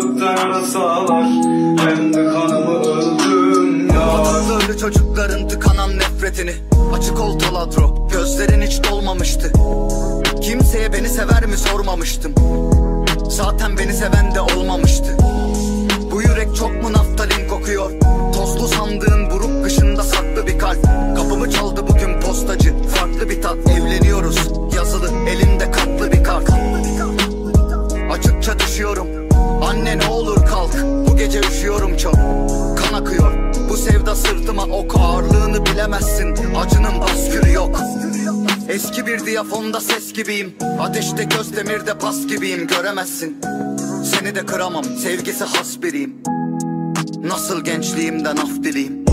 gökten asalar Ben de kanımı öldüm ya. Öldü çocukların tıkanan nefretini. Açık ol taladro gözlerin hiç dolmamıştı. Kimseye beni sever mi sormamıştım. Zaten beni seven de olmamıştı. Bu yürek çok mu naftalin kokuyor? Tozlu sandığın buruk kışında saklı bir kalp. Kapımı çaldı bugün postacı Farklı bir tat. Evleniyoruz. Eski bir diyafonda ses gibiyim. Ateşte göz demirde pas gibiyim. Göremezsin. Seni de kıramam. Sevgisi has biriyim. Nasıl gençliğimden af dileyim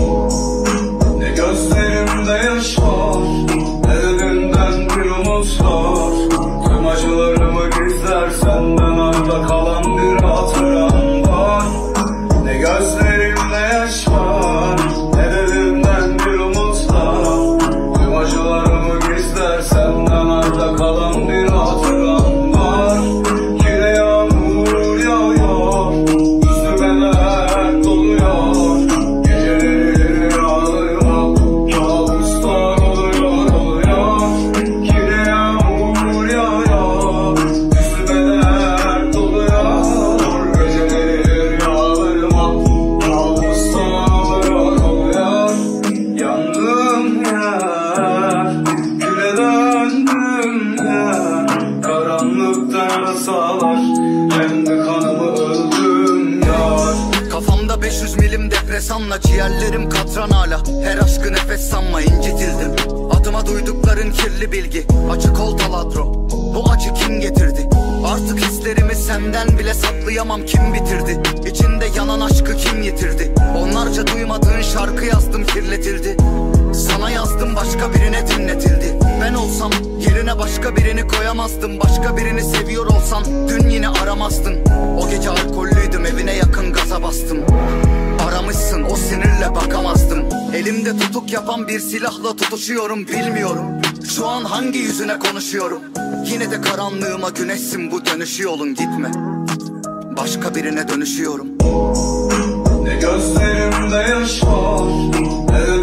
Karanlıkta yarasalar Kendi kanımı öldüm yar. Kafamda 500 milim depresanla Ciğerlerim katran hala. Her aşkı nefes sanma incitildim. Adıma duydukların kirli bilgi Açık ol taladro. Bu acı kim getirdi? Artık hislerimi senden bile saklayamam kim bitirdi? İçinde yanan aşkı kim yitirdi? Onlarca duymadığın şarkı yazdım kirletildi Ben olsam yerine başka birini koyamazdım. Başka birini seviyor olsan dün yine aramazdın O gece alkollüydüm evine yakın gaza bastım. Aramışsın o sinirle bakamazdım. Elimde tutuk yapan bir silahla tutuşuyorum bilmiyorum. Şu an hangi yüzüne konuşuyorum? Yine de karanlığıma güneşsin bu dönüşü yolun gitme. Başka birine dönüşüyorum. Ne gözlerimde yaş var Ne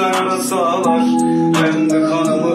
Karanlıkta yarasalar Kendi kanımı